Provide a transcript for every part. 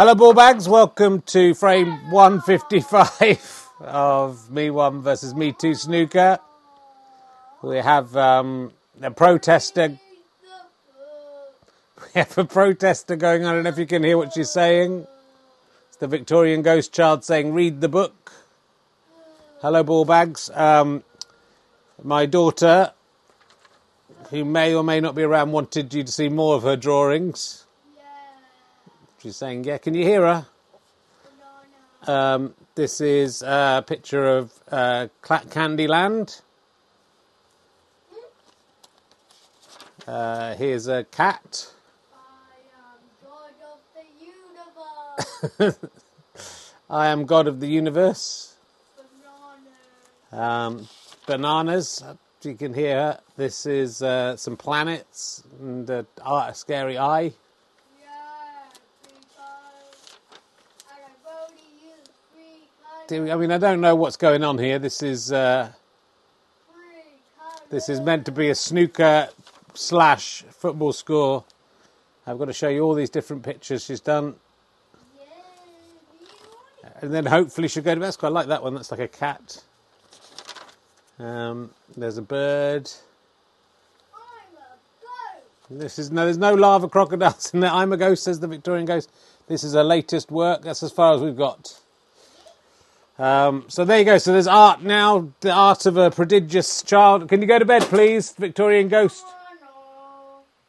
Hello, ball bags. Welcome to frame 155 of Me One versus Me Two snooker. We have um, a protester. We have a protester going on. I don't know if you can hear what she's saying. It's the Victorian ghost child saying, "Read the book." Hello, ball bags. Um, my daughter, who may or may not be around, wanted you to see more of her drawings. She's saying, "Yeah." Can you hear her? Um, this is a picture of uh, Candyland. Uh, here's a cat. I am God of the universe. I am God of the universe. Bananas. Um, bananas. You can hear. This is uh, some planets and a scary eye. I mean, I don't know what's going on here. This is uh, this is meant to be a snooker slash football score. I've got to show you all these different pictures she's done, and then hopefully she'll go to bed. I like that one. That's like a cat. Um, there's a bird. This is no. There's no lava crocodiles in there. I'm a ghost, says the Victorian ghost. This is her latest work. That's as far as we've got. Um, so there you go. So there's art now. The art of a prodigious child. Can you go to bed, please, Victorian ghost?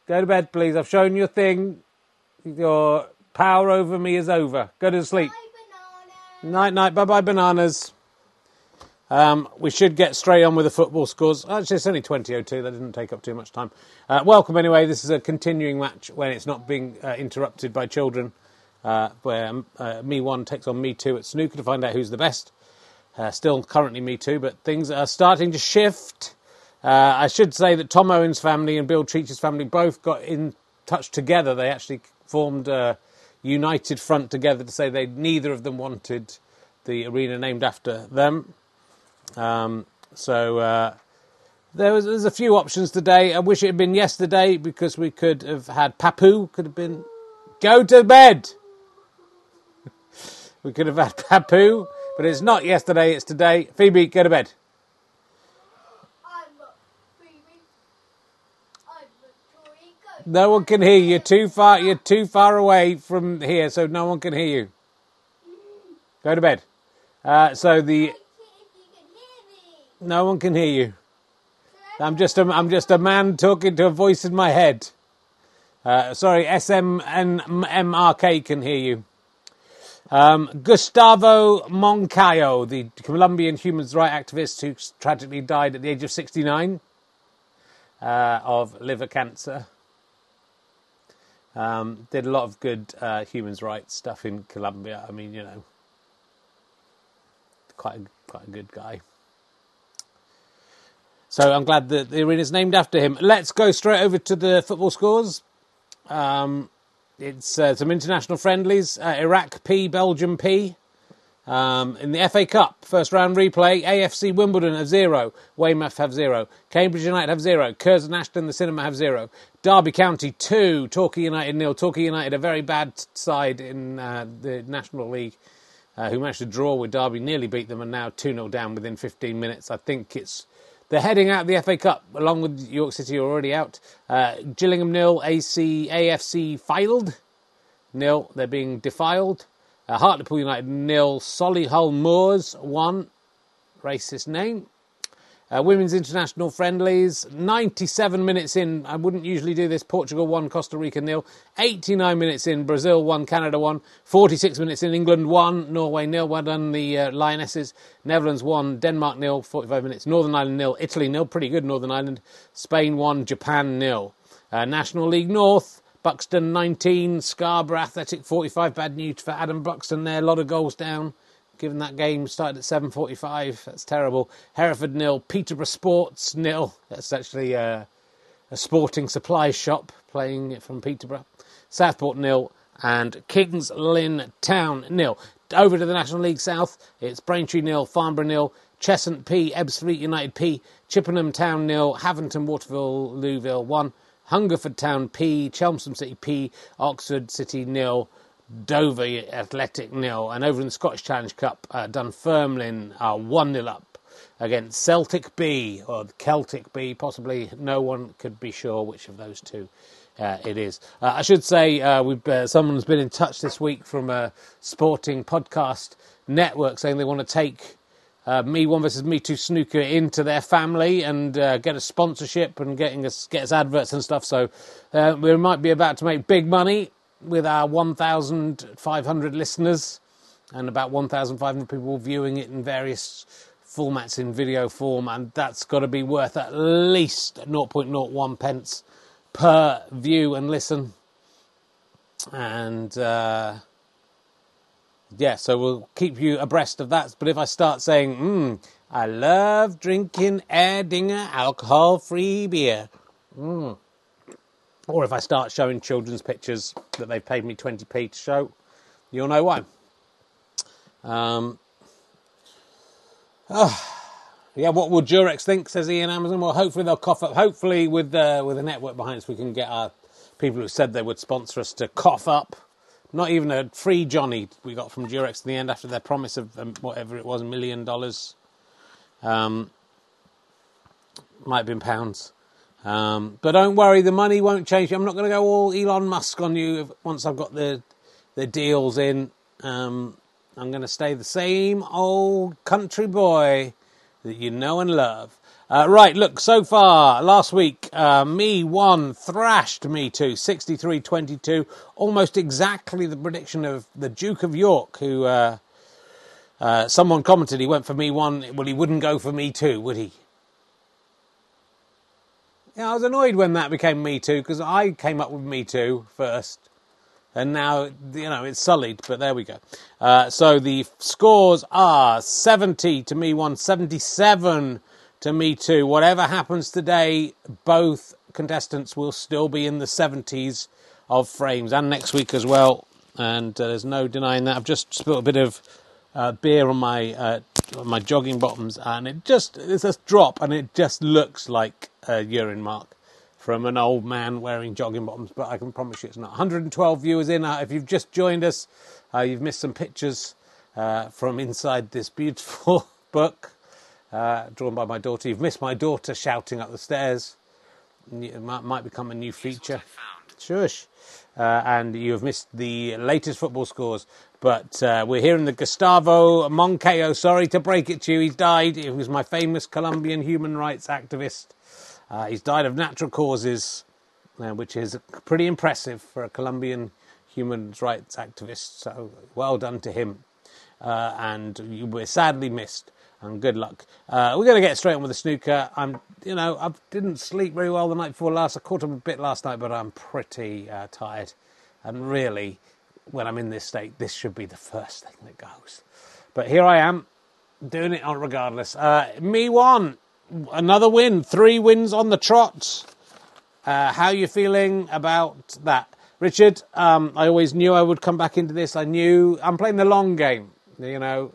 Go to bed, please. I've shown you a thing. Your power over me is over. Go to sleep. Night, night. Bye, bye, bananas. Um, we should get straight on with the football scores. Actually, it's only 20.02. That didn't take up too much time. Uh, welcome, anyway. This is a continuing match when it's not being uh, interrupted by children, uh, where um, uh, Me 1 takes on Me 2 at snooker to find out who's the best. Uh, still currently Me 2, but things are starting to shift. Uh, I should say that Tom Owen's family and Bill Treach's family both got in touch together. They actually formed a united front together to say they neither of them wanted the arena named after them. Um, so uh, there was there's a few options today. I wish it had been yesterday because we could have had Papu. Could have been go to bed. We could have had Papu, but it's not yesterday. It's today. Phoebe, go to bed. No one can hear you. You're too far. You're too far away from here, so no one can hear you. Go to bed. Uh, so the no one can hear you. I'm just a, I'm just a man talking to a voice in my head. Uh, sorry, SMNMRK can hear you. Um, Gustavo Moncayo, the Colombian human rights activist who tragically died at the age of 69 uh, of liver cancer, um, did a lot of good uh, human rights stuff in Colombia. I mean, you know, quite a, quite a good guy. So I'm glad that the arena is named after him. Let's go straight over to the football scores. Um, it's uh, some international friendlies. Uh, Iraq P, Belgium P. Um, in the FA Cup, first round replay, AFC Wimbledon have zero, Weymouth have zero, Cambridge United have zero, Curzon Ashton, the Cinema have zero, Derby County two, Torquay United nil. Torquay United, a very bad side in uh, the National League, uh, who managed to draw with Derby, nearly beat them, and now 2 0 down within 15 minutes. I think it's they're heading out the FA Cup along with York City who are already out. Uh, Gillingham nil, AC AFC Fylde nil. They're being defiled. Uh, Hartlepool United nil, Solihull Moors one. Racist name. Uh, women's international friendlies, 97 minutes in. I wouldn't usually do this. Portugal 1, Costa Rica nil. 89 minutes in, Brazil 1, Canada 1. 46 minutes in, England 1, Norway nil. Well done, the uh, Lionesses. Netherlands 1, Denmark nil. 45 minutes, Northern Ireland nil. Italy nil. Pretty good, Northern Ireland. Spain 1, Japan nil. Uh, National League North, Buxton 19, Scarborough Athletic 45. Bad news for Adam Buxton there. A lot of goals down given that game started at 7.45. That's terrible. Hereford nil, Peterborough Sports nil. That's actually uh, a sporting supply shop playing it from Peterborough. Southport nil and Kings Lynn Town nil. Over to the National League South, it's Braintree nil, Farnborough nil, Cheshunt P, Ebbsfleet United P, Chippenham Town nil, Haverton Waterville Louisville 1, Hungerford Town P, Chelmsford City P, Oxford City nil, Dover Athletic nil, and over in the Scottish Challenge Cup, uh, Dunfermline are one 0 up against Celtic B or Celtic B. Possibly, no one could be sure which of those two. Uh, it is. Uh, I should say uh, we've uh, someone's been in touch this week from a sporting podcast network saying they want to take uh, me one versus me two snooker into their family and uh, get a sponsorship and getting us get us adverts and stuff. So we might be about to make big money with our 1,500 listeners and about 1,500 people viewing it in various formats in video form, and that's got to be worth at least 0.01 pence per view and listen. And uh, yeah, so we'll keep you abreast of that. But if I start saying, mm, I love drinking Erdinger alcohol free beer, mm. Or if I start showing children's pictures that they've paid me 20p to show, you'll know why. Um, oh, yeah, what will Durex think? Says Ian Amazon. Well, hopefully they'll cough up. Hopefully, with uh, with a network behind us, we can get our people who said they would sponsor us to cough up not even a free Johnny we got from Durex in the end after their promise of um, whatever it was, a million dollars. Um, might have been pounds. Um, but don't worry, the money won't change. I'm not going to go all Elon Musk on you once I've got the the deals in. Um, I'm going to stay the same old country boy that you know and love. Uh, right, look, so far, last week, uh, me one thrashed me two, 63 22, almost exactly the prediction of the Duke of York, who uh, uh, someone commented he went for me one, well, he wouldn't go for me two, would he? Yeah, I was annoyed when that became me too, because I came up with me Too first, And now, you know, it's sullied, but there we go. Uh, so the scores are 70 to me one, 77 to Me Too. Whatever happens today, both contestants will still be in the 70s of frames and next week as well. And uh, there's no denying that. I've just spilled a bit of uh, beer on my uh, my jogging bottoms, and it just it's a drop, and it just looks like a urine mark from an old man wearing jogging bottoms. But I can promise you, it's not. 112 viewers in. Uh, if you've just joined us, uh, you've missed some pictures uh, from inside this beautiful book uh, drawn by my daughter. You've missed my daughter shouting up the stairs. It might, might become a new feature. Shush. Uh, and you have missed the latest football scores. But uh, we're here in the Gustavo Moncayo. Sorry to break it to you, he's died. He was my famous Colombian human rights activist. Uh, he's died of natural causes, uh, which is pretty impressive for a Colombian human rights activist. So well done to him. Uh, and you were sadly missed and good luck. Uh, we're going to get straight on with the snooker. I'm, you know, I didn't sleep very well the night before last. I caught up a bit last night, but I'm pretty uh, tired. And really, when I'm in this state, this should be the first thing that goes. But here I am, doing it on regardless. Uh, me one, another win, three wins on the trot. Uh, how you feeling about that? Richard, um, I always knew I would come back into this. I knew I'm playing the long game. You know,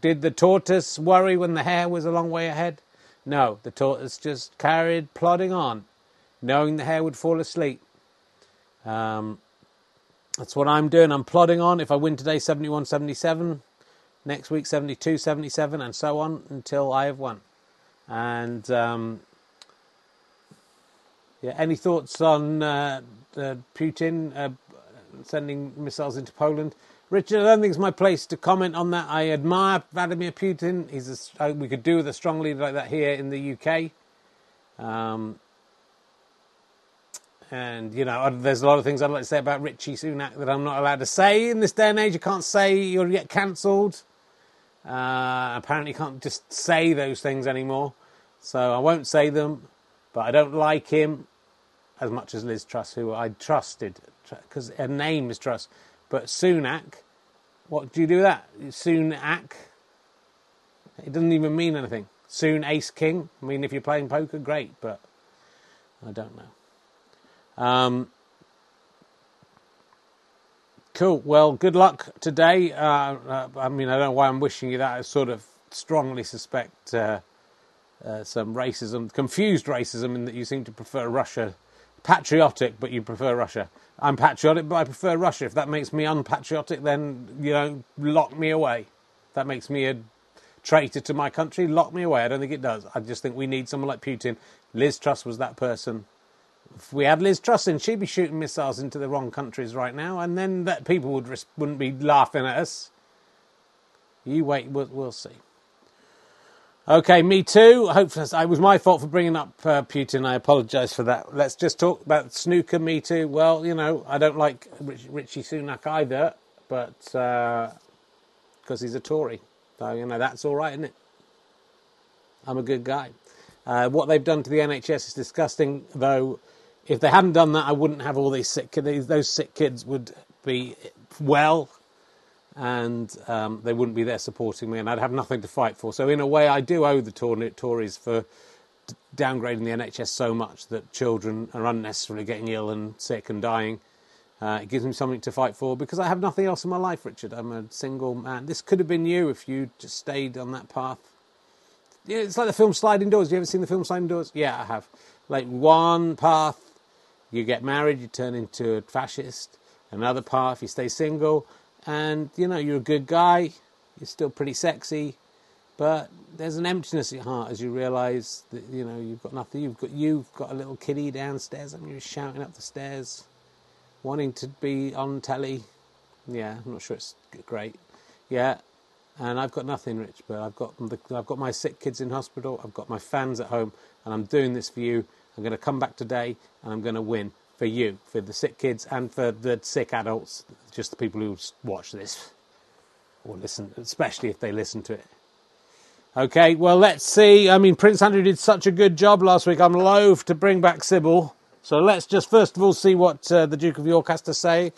did the tortoise worry when the hare was a long way ahead? No, the tortoise just carried plodding on, knowing the hare would fall asleep. Um, that's what I'm doing. I'm plodding on. If I win today, 71 77, next week, 72 77, and so on until I have won. And um, yeah, any thoughts on uh, uh, Putin uh, sending missiles into Poland? Richard, I don't think it's my place to comment on that. I admire Vladimir Putin. He's a, uh, we could do with a strong leader like that here in the UK. Um, and, you know, there's a lot of things I'd like to say about Rishi Sunak that I'm not allowed to say in this day and age. You can't say you'll get cancelled. Uh, apparently, can't just say those things anymore. So I won't say them. But I don't like him as much as Liz Truss, who I trusted, because her name is Truss. But Sunak, what do you do with that? Sunak. It doesn't even mean anything. Soon Ace King. I mean, if you're playing poker, great, but I don't know. Um, cool. Well, good luck today. Uh, uh, I mean, I don't know why I'm wishing you that. I sort of strongly suspect uh, uh some racism, confused racism, in that you seem to prefer Russia patriotic, but you prefer Russia. I'm patriotic, but I prefer Russia. If that makes me unpatriotic, then you know, lock me away. If that makes me a traitor to my country, lock me away. I don't think it does. I just think we need someone like Putin. Liz Truss was that person. If we had Liz Truss in, she'd be shooting missiles into the wrong countries right now, and then that people would wouldn't be laughing at us. You wait, we'll, we'll see. Okay, me too. Hopefully, it was my fault for bringing up uh, Putin. I apologise for that. Let's just talk about snooker. Me too. Well, you know, I don't like Rich, Rishi Sunak either, but because uh, he's a Tory, so you know that's all right, isn't it? I'm a good guy. Uh, what they've done to the NHS is disgusting, though. If they hadn't done that, I wouldn't have all these sick kids. Those sick kids would be well and um, they wouldn't be there supporting me, and I'd have nothing to fight for. So, in a way, I do owe the Tories for downgrading the NHS so much that children are unnecessarily getting ill and sick and dying. Uh, it gives me something to fight for because I have nothing else in my life, Richard. I'm a single man. This could have been you if you just stayed on that path. Yeah, it's like the film Sliding Doors. Have You ever seen the film Sliding Doors? Yeah, I have. Like one path, you get married, you turn into a fascist. Another path, you stay single and you know you're a good guy, you're still pretty sexy, but there's an emptiness in your heart as you realise that you know you've got nothing. You've got you've got a little kiddie downstairs, and you're shouting up the stairs, wanting to be on telly. Yeah, I'm not sure it's great. Yeah, and I've got nothing, Rich, but I've got the, I've got my sick kids in hospital. I've got my fans at home, and I'm doing this for you. I'm going to come back today, and I'm going to win for you, for the sick kids, and for the sick adults, just the people who watch this or listen, especially if they listen to it. Okay, well, let's see. I mean, Prince Andrew did such a good job last week. I'm loath to bring back Sybil. So let's just first of all see what uh, the Duke of York has to say.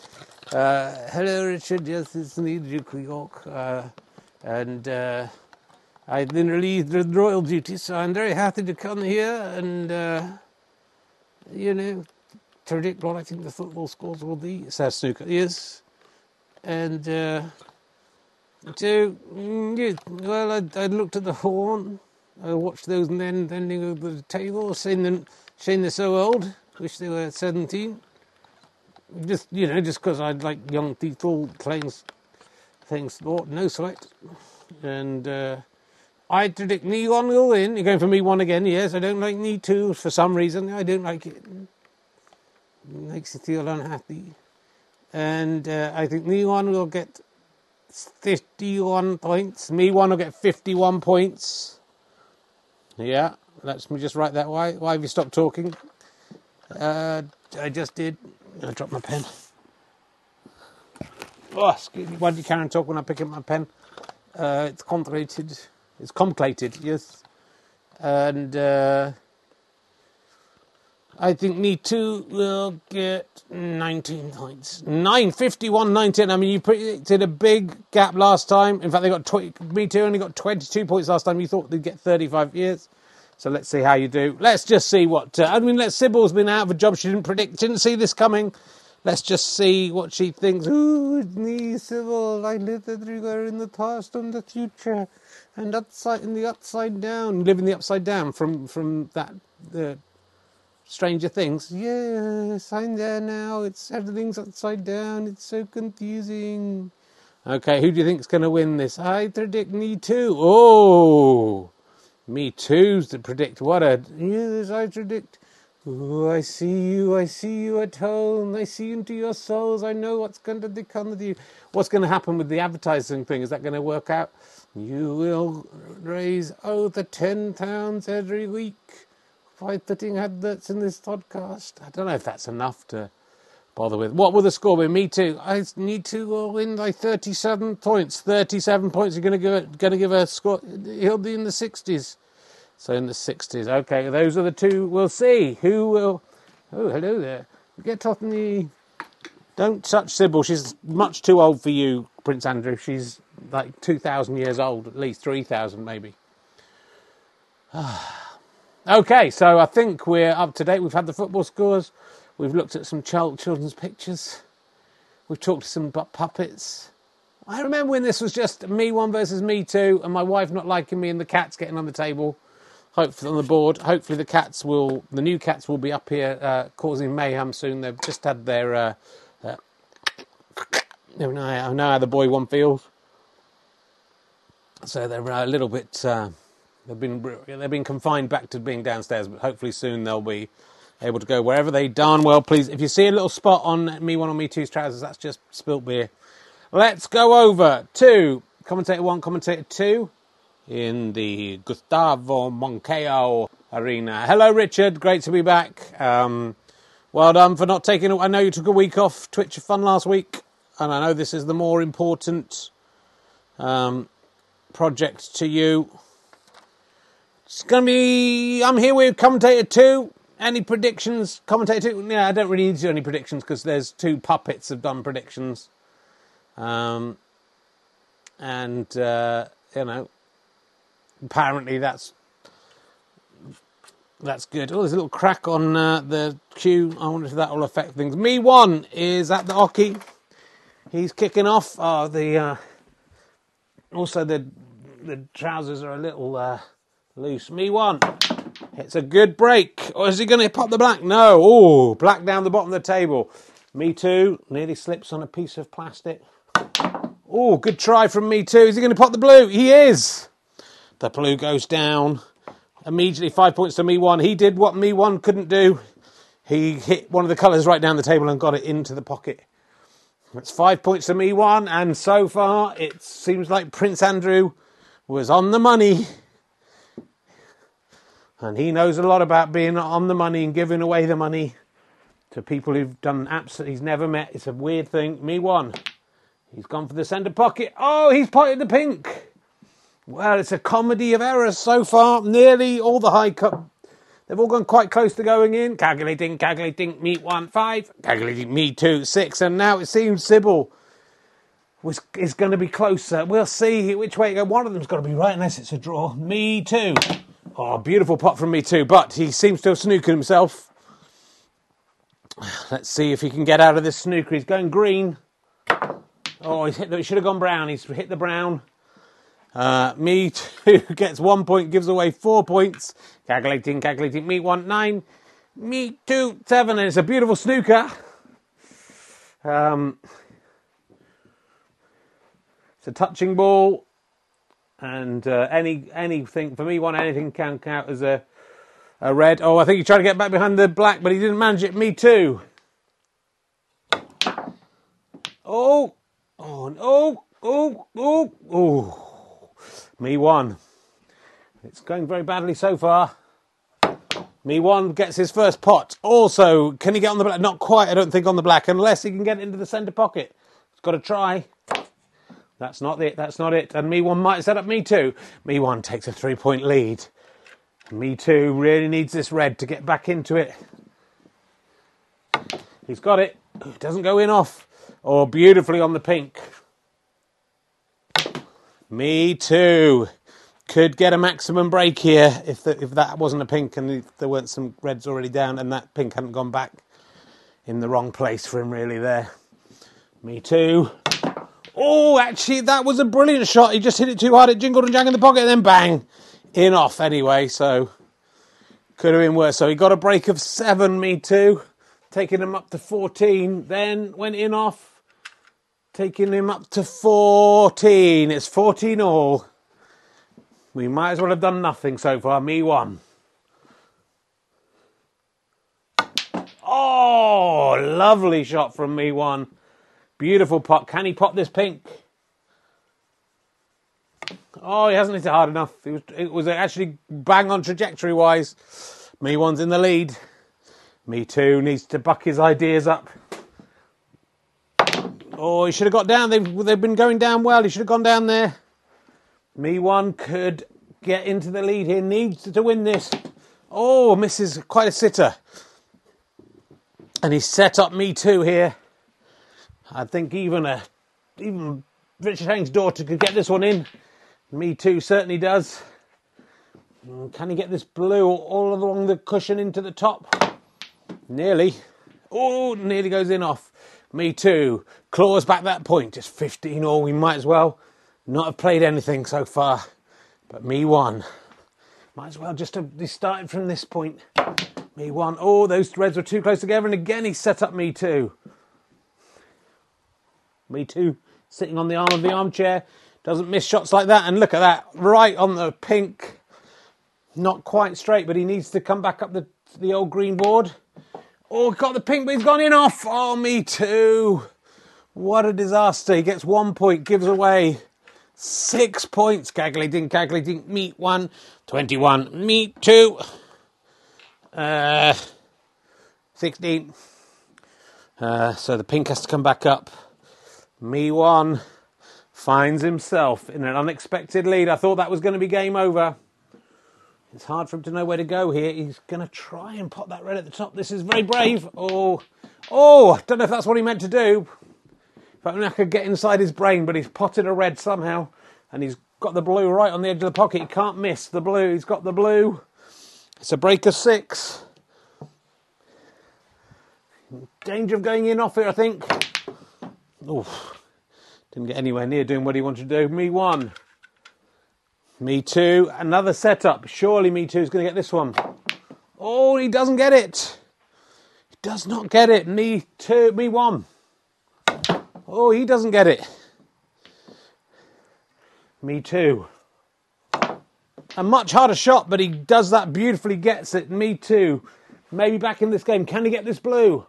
Uh, hello, Richard. Yes, it's me, Duke of York. Uh, and uh, I've been relieved of royal duties, so I'm very happy to come here and, uh, you know, predict what I think the football scores will be. Says snooker. Yes. And uh, to, mm, yeah, well, I, I looked at the horn. I watched those men bending over the table, saying, them, saying they're so old. Wish they were 17. Just, you know, just because I like young people playing things sport, no sweat. And uh, I predict knee one will win. You're going for me one again, yes. I don't like knee two for some reason. I don't like it it makes you feel unhappy. And uh, I think me one will get 51 points. Me one will get 51 points. Yeah, let me just write that. Why, why have you stopped talking? Uh, I just did. I dropped my pen. Oh, excuse me. Why do you carry on talk when I pick up my pen? Uh, it's complicated. It's complicated, yes. And uh, I think me too will get 19 points. 9, 51, 19. I mean, you predicted a big gap last time. In fact, they got 20, me too only got 22 points last time. You thought they'd get 35 years. So let's see how you do. Let's just see what. Uh, I mean, let Sybil's been out of a job. She didn't predict, didn't see this coming. Let's just see what she thinks. Ooh, me, Sybil. I live everywhere in the past and the future, and upside in the upside down. living the upside down from from that. Uh, Stranger Things. Yes, I'm there now. It's everything's upside down. It's so confusing. Okay, who do you think's going to win this? I predict Me Too. Oh, Me Too's to predict. What a yes, I predict. Oh, I see you. I see you at home. I see into your souls. I know what's going to become with you. What's going to happen with the advertising thing? Is that going to work out? You will raise the ten pounds every week by putting adverts in this podcast. I don't know if that's enough to bother with. What will the score be? Me too. I need to win by 37 points. 37 points. You're going to give it, going to give a score. He'll be in the 60s. So in the 60s. Okay, those are the two. We'll see who will. Oh, hello there. Get off me. Don't touch Sybil. She's much too old for you, Prince Andrew. She's like 2,000 years old, at least 3,000 maybe. Okay, so I think we're up to date. We've had the football scores. We've looked at some child children's pictures. We've talked to some puppets. I remember when this was just me one versus me two, and my wife not liking me and the cats getting on the table. hopefully on the board. Hopefully the cats will, the new cats will be up here uh, causing mayhem soon. They've just had their, uh, uh, I know how the boy one feels. So they're a little bit, uh, they've been they've been confined back to being downstairs, but hopefully soon they'll be able to go wherever they darn well please. If you see a little spot on me one or me two's trousers, that's just spilt beer. Let's go over to commentator one, commentator two in the Gustavo Moncayo Arena. Hello, Richard. Great to be back. Um, well done for not taking. I know you took a week off Twitch Fun last week, and I know this is the more important um, project to you. It's going to be. I'm here with commentator two. Any predictions, commentator two? Yeah, I don't really need to do any predictions because there's two puppets have done predictions. Um, and uh, you know, apparently that's that's good. Oh, there's a little crack on uh, the cue. I wonder if that will affect things. Me one is at the oche. He's kicking off. Oh, the uh, also the the trousers are a little uh, loose. Me one. It's a good break. Or is he going to pop the black? No. Oh, black down the bottom of the table. Me too. Nearly slips on a piece of plastic. Oh, good try from me too. Is he going to pop the blue? He is. The blue goes down. Immediately, five points to me one. He did what me one couldn't do. He hit one of the colours right down the table and got it into the pocket. That's five points to me one. And so far, it seems like Prince Andrew was on the money. And he knows a lot about being on the money and giving away the money to people who've done absolutely he's never met. It's a weird thing. Me one. He's gone for the centre pocket. Oh, he's potted the pink. Well, it's a comedy of errors so far. Nearly all the high cup. They've all gone quite close to going in. Calculating, calculating, meet one, five. Calculating, me two, six. And now it seems Sybil was, is going to be closer. We'll see which way. One of them's got to be right unless it's a draw. Me too. Oh, beautiful pot from me too. But he seems to have snookered himself. Let's see if he can get out of this snooker. He's going green. Oh, he's hit the, he should have gone brown. He's hit the brown. Uh, me too gets one point, gives away four points. Calculating, calculating. Me one nine. Me two seven, and it's a beautiful snooker. Um, it's a touching ball, and uh, any anything for me one anything can count as a a red. Oh, I think he tried to get back behind the black, but he didn't manage it. Me too. Oh, oh, oh, oh, oh, oh. Me one. It's going very badly so far. Me one gets his first pot. Also, can he get on the black? Not quite, I don't think, on the black, unless he can get into the centre pocket. He's got to try. That's not it. That's not it. And me one might set up me two. Me one takes a three point lead. Me too really needs this red to get back into it. He's got it. It doesn't go in off. Oh, beautifully on the pink. Me too. Could get a maximum break here if the, if that wasn't a pink and there weren't some reds already down and that pink hadn't gone back in the wrong place for him really there. Me too. Oh, actually, that was a brilliant shot. He just hit it too hard. It jingled and jang in the pocket and then bang in off anyway, so could have been worse. So he got a break of seven, me too, taking him up to 14, then went in off, taking him up to 14. It's 14 all. We might as well have done nothing so far. Me one. Oh, lovely shot from me one. Beautiful pot. Can he pop this pink? Oh, he hasn't hit it hard enough. It was, it was actually bang on trajectory wise. Me one's in the lead. Me too needs to buck his ideas up. Oh, he should have got down. They've, they've been going down well. He should have gone down there. Me one could get into the lead here. Needs to win this. Oh, misses quite a sitter. And he's set up me too here. I think even a even Richard Herring's daughter could get this one in. Me too, certainly does. Mm, can he get this blue all along the cushion into the top? Nearly. Oh, nearly goes in off. Me too. Claws back that point. Just 15 all. We might as well not have played anything so far. But me one. Might as well just have started from this point. Me one. Oh, those threads were too close together, and again he set up me two. Me too. sitting on the arm of the armchair, doesn't miss shots like that. And look at that, right on the pink. Not quite straight, but he needs to come back up the the old green board. Oh, got the pink, but he's gone in off. Oh, me too. What a disaster. He gets one point, gives away six points. Gaggly dink, gaggly dink, meet one. 21, meet two. Uh, 16. Uh, so the pink has to come back up. Me one finds himself in an unexpected lead. I thought that was going to be game over. It's hard for him to know where to go here. He's going to try and pop that red at the top. This is very brave. Oh, oh, I don't know if that's what he meant to do. If only I could get inside his brain, but he's potted a red somehow. And he's got the blue right on the edge of the pocket. He can't miss the blue. He's got the blue. It's a break of six. Danger of going in off it, I think. Oof. Didn't get anywhere near doing what he wanted to do. Me one. Me two. Another setup. Surely Me two is going to get this one. Oh, he doesn't get it. He does not get it. Me two. Me one. Oh, he doesn't get it. Me too. A much harder shot, but he does that beautifully, gets it. Me too. Maybe back in this game. Can he get this blue?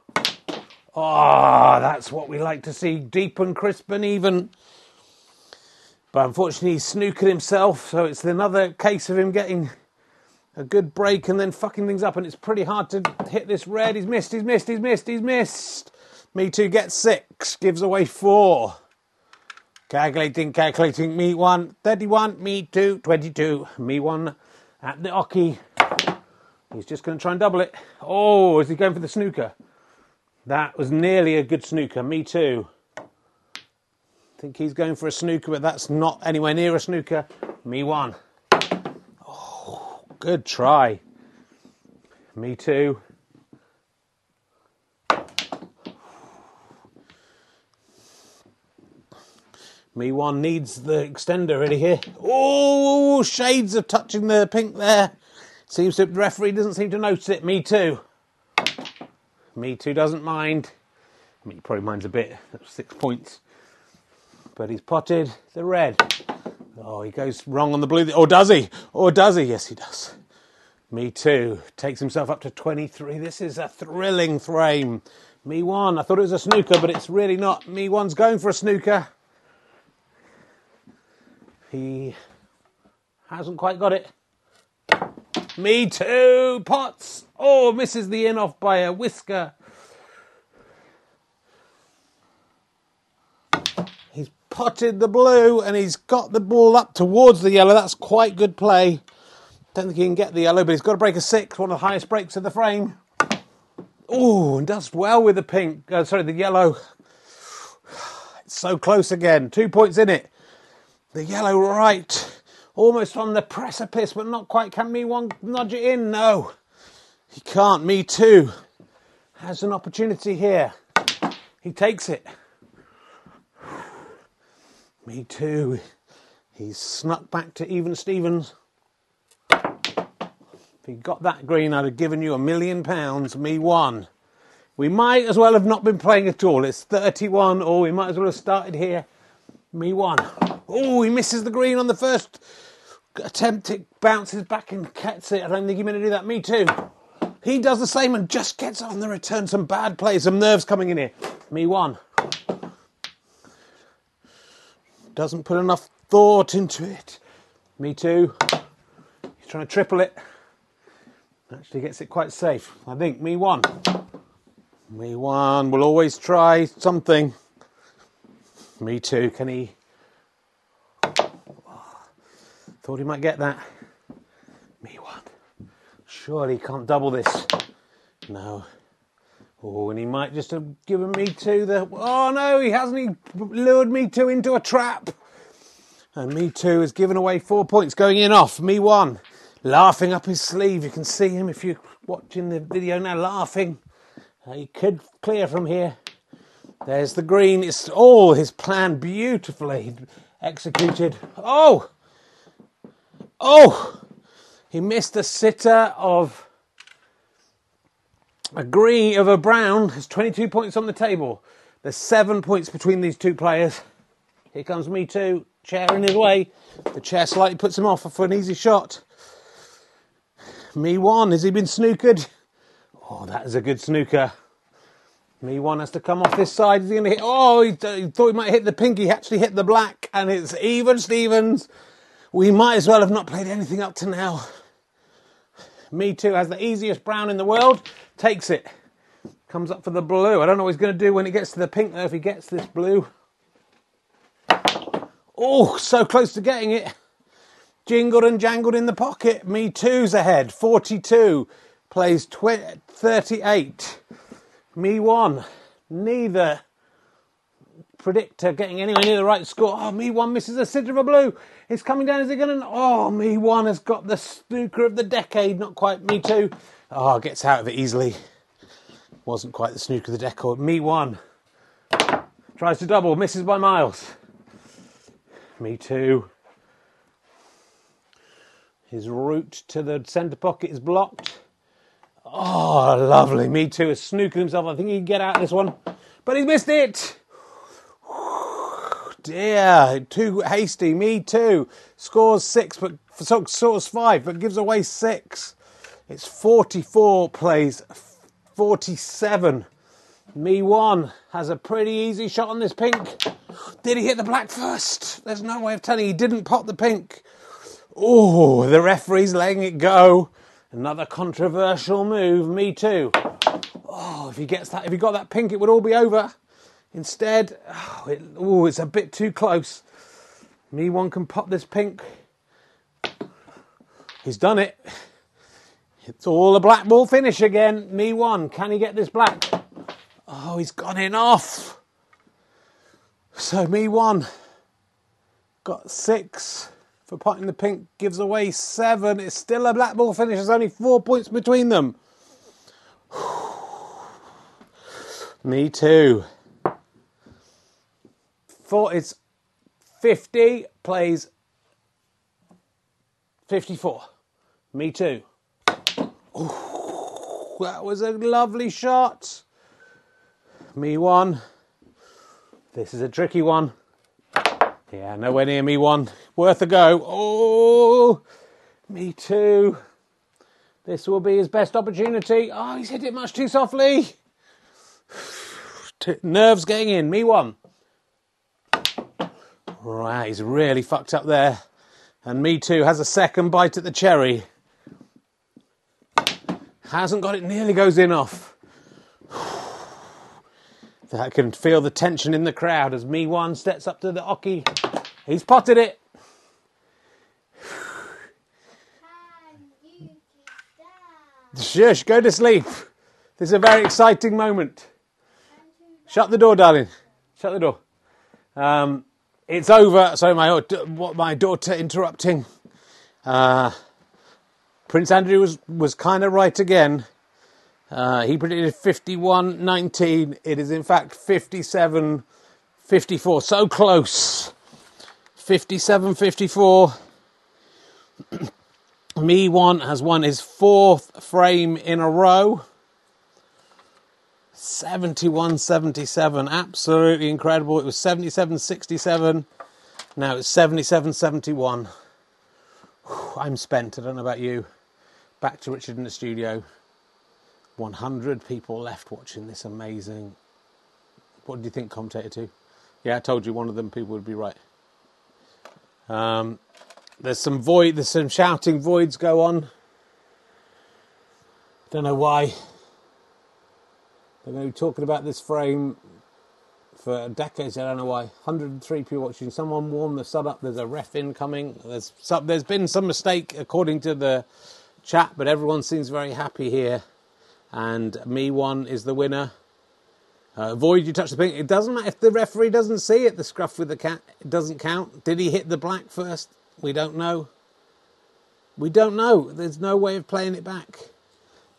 Oh, that's what we like to see. Deep and crisp and even. But unfortunately, he's snookered himself, so it's another case of him getting a good break and then fucking things up. And it's pretty hard to hit this red. He's missed, he's missed, he's missed, he's missed. Me too gets six, gives away four. Calculating, calculating. Me one, 31, me two, 22. Me one at the oche. He's just going to try and double it. Oh, is he going for the snooker? That was nearly a good snooker. Me too I think he's going for a snooker, but that's not anywhere near a snooker. Me one. Oh, good try. Me too. Me one needs the extender ready here. Oh, shades of touching the pink there. Seems the referee doesn't seem to notice it. Me too. Me too doesn't mind. I mean, he probably minds a bit. That's six points but he's potted the red. Oh, he goes wrong on the blue. Or does he? Or does he? Yes, he does. Me too. Takes himself up to 23. This is a thrilling frame. Me one. I thought it was a snooker, but it's really not. Me one's going for a snooker. He hasn't quite got it. Me too. Pots. Oh, misses the in off by a whisker. He's potted the blue and he's got the ball up towards the yellow. That's quite good play. Don't think he can get the yellow, but he's got to break a six, one of the highest breaks of the frame. Oh, and does well with the pink. Uh, sorry, the yellow. It's so close again. Two points in it. The yellow right, almost on the precipice, but not quite. Can me one nudge it in? No, he can't. Me too. Has an opportunity here. He takes it. Me too. He's snuck back to even Stevens. If he got that green, I'd have given you a million pounds. Me one. We might as well have not been playing at all. It's 31, or we might as well have started here. Me one. Oh, he misses the green on the first attempt. It bounces back and gets it. I don't think he meant to do that. Me too. He does the same and just gets on the return. Some bad plays, some nerves coming in here. Me one doesn't put enough thought into it. Me too. He's trying to triple it. Actually gets it quite safe. I think me one. Me one will always try something. Me too. Can he? Thought he might get that. Me one. Surely can't double this. No. Oh, and he might just have given me two. The oh no, he hasn't. He lured me two into a trap. And me two has given away four points, going in off. Me one, laughing up his sleeve. You can see him if you're watching the video now, laughing. He could clear from here. There's the green. It's all his plan beautifully executed. Oh, oh, He missed a sitter of a green of a brown. There's 22 points on the table. There's seven points between these two players. Here comes me too. Chair in his way. The chair slightly puts him off for an easy shot. Me one. Has he been snookered? Oh, that is a good snooker. Me one has to come off this side. Is he going to hit? Oh, he, he, thought he might hit the pink. He actually hit the black, and it's even Stevens. We might as well have not played anything up to now. Me too has the easiest brown in the world. Takes it. Comes up for the blue. I don't know what he's going to do when he gets to the pink, though, if he gets this blue. Oh, so close to getting it. Jingled and jangled in the pocket. Me too's ahead. 42. Plays 38. Me one. Neither predictor getting anywhere near the right score. Oh, me one misses a sitter of a blue. It's coming down. Is it going to? Oh, me one has got the snooker of the decade. Not quite. Me two. Oh, ah, gets out of it easily. Wasn't quite the snooker of the decade. Me one. Tries to double. Misses by miles. Me too. His route to the centre pocket is blocked. Oh, lovely. Me too. Has snooked himself. I think he can get out of this one. But he's missed it. Dear, too hasty. Me too. Scores six, but scores five, but gives away six. It's 44 plays 47. Me one has a pretty easy shot on this pink. Did he hit the black first? There's no way of telling. He didn't pop the pink. Oh, the referee's letting it go. Another controversial move. Me too. Oh, if he gets that, if he got that pink, it would all be over. Instead, oh, it, oh, it's a bit too close. Me one can pop this pink. He's done it. It's all a black ball finish again. Me one. Can he get this black? Oh, he's gone in off. So me one. Got six for potting the pink. Gives away seven. It's still a black ball finish. There's only four points between them. me too. Four, it's 50 plays 54. Me too. Ooh, that was a lovely shot. Me one. This is a tricky one. Yeah, nowhere near me one. Worth a go. Oh, me too. This will be his best opportunity. Oh, he's hit it much too softly. Nerves getting in. Me one. Right, he's really fucked up there. And me too has a second bite at the cherry. Hasn't got it, nearly goes in off. I can feel the tension in the crowd as me one steps up to the oche. He's potted it. Shush, go to sleep. This is a very exciting moment. Shut the door, darling. Shut the door. Um, it's over. So my what my daughter interrupting. Uh, Prince Andrew was, was kind of right again. Uh, he predicted 51 19. It is, in fact, 57 54. So close. 57 54. Me one has won his fourth frame in a row. 71 77. Absolutely incredible. It was 77 67. Now it's 77 71. I'm spent. I don't know about you. Back to Richard in the studio. 100 people left watching this amazing. What do you think, commentator two? Yeah, I told you one of them people would be right. Um, there's some void. There's some shouting voids go on. Don't know why. They're going to be talking about this frame for decades. I don't know why. 103 people watching. Someone warm the sub up. There's a ref incoming. There's some, there's been some mistake according to the chat, but everyone seems very happy here. And me one is the winner. Uh, avoid you touch the pink. It doesn't matter if the referee doesn't see it. The scruff with the cat it doesn't count. Did he hit the black first? We don't know. We don't know. There's no way of playing it back.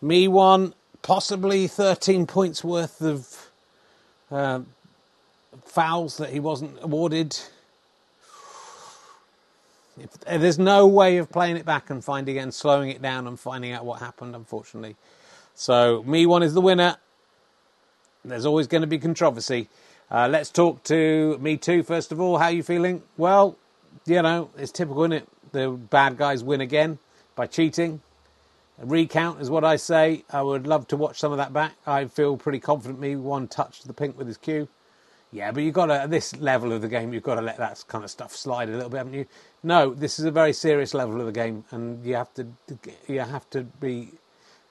Me one, possibly 13 points worth of uh, fouls that he wasn't awarded. If, there's no way of playing it back and finding and slowing it down and finding out what happened, unfortunately. So, me one is the winner. There's always going to be controversy. Uh, let's talk to me too, first of all. How are you feeling? Well, you know, it's typical, isn't it? The bad guys win again by cheating. A recount is what I say. I would love to watch some of that back. I feel pretty confident me one touched the pink with his cue. Yeah, but you've got to, at this level of the game, you've got to let that kind of stuff slide a little bit, haven't you? No, this is a very serious level of the game, and you have to, you have to be,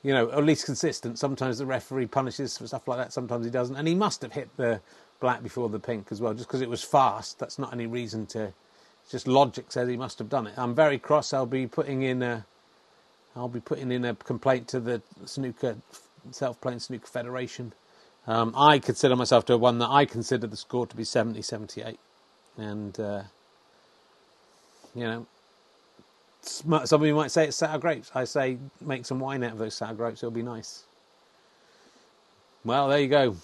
you know, at least consistent. Sometimes the referee punishes for stuff like that. Sometimes he doesn't, and he must have hit the black before the pink as well, just because it was fast. That's not any reason to. Just logic says he must have done it. I'm very cross. I'll be putting in a, I'll be putting in a complaint to the snooker, self-playing snooker federation um, I consider myself to have won that. I consider the score to be 70 78. And, uh, you know, some of you might say it's sour grapes. I say make some wine out of those sour grapes, it'll be nice. Well, there you go.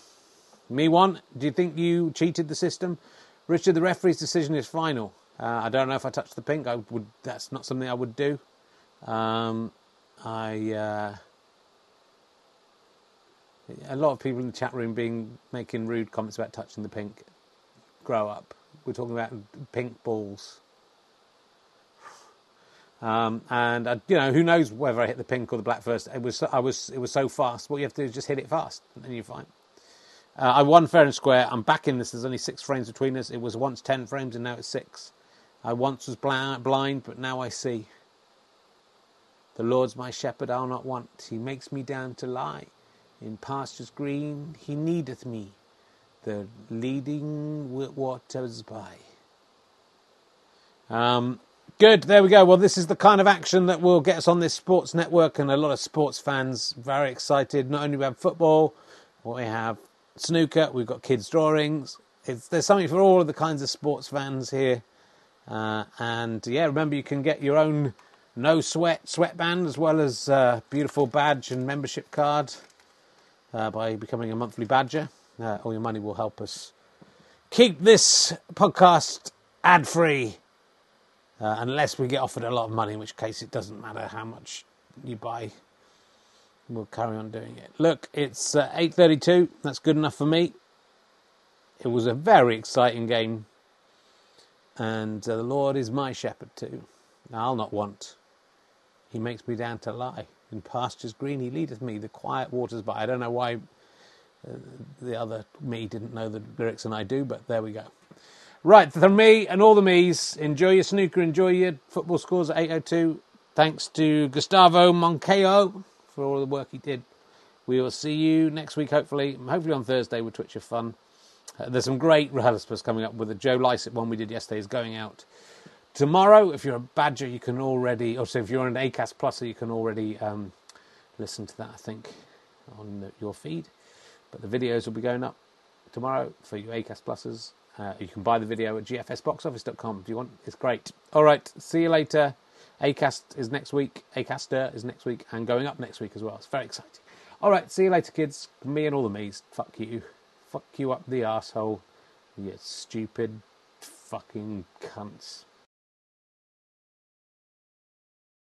Me one, do you think you cheated the system? Richard, the referee's decision is final. Uh, I don't know if I touched the pink. I would. That's not something I would do. Um, I. Uh, a lot of people in the chat room being making rude comments about touching the pink. Grow up. We're talking about pink balls. Um, and uh, you know who knows whether I hit the pink or the black first. It was I was it was so fast. What you have to do is just hit it fast, and then you're fine. Uh, I won fair and square. I'm back in this. There's only six frames between us. It was once ten frames, and now it's six. I once was blind, but now I see. The Lord's my shepherd, I'll not want. He makes me down to lie. In pastures green he needeth me, the leading waters by. Um, good, there we go. Well, this is the kind of action that will get us on this sports network, and a lot of sports fans very excited. Not only we have football, but we have snooker, we've got kids' drawings. It's, there's something for all of the kinds of sports fans here. Uh, and yeah, remember you can get your own no sweat sweatband as well as uh, beautiful badge and membership card uh, by becoming a monthly badger. Uh, all your money will help us keep this podcast ad free, uh, unless we get offered a lot of money, in which case it doesn't matter how much you buy. We'll carry on doing it. Look, it's uh, eight thirty-two. That's good enough for me. It was a very exciting game, and the Lord is my shepherd too. I'll not want. He makes me down to lie in pastures green he leadeth me, the quiet waters by. I don't know why uh, the other me didn't know the lyrics and I do, but there we go. Right, for me and all the me's, enjoy your snooker, enjoy your football scores at 8.02. Thanks to Gustavo Moncayo for all the work he did. We will see you next week, hopefully, hopefully on Thursday with Twitch of Fun. Uh, there's some great rehearsals coming up with the Joe Lycett one we did yesterday is going out tomorrow. If you're a Badger, you can already, or so if you're an Acast Plus, you can already um, listen to that. I think on the, your feed, but the videos will be going up tomorrow for you Acast Pluses. Uh, you can buy the video at gfsboxoffice.com if you want. It's great. All right, see you later. Acast is next week. Acaster is next week and going up next week as well. It's very exciting. All right, see you later, kids. Me and all the me's. Fuck you. Fuck you up the asshole. You stupid fucking cunts.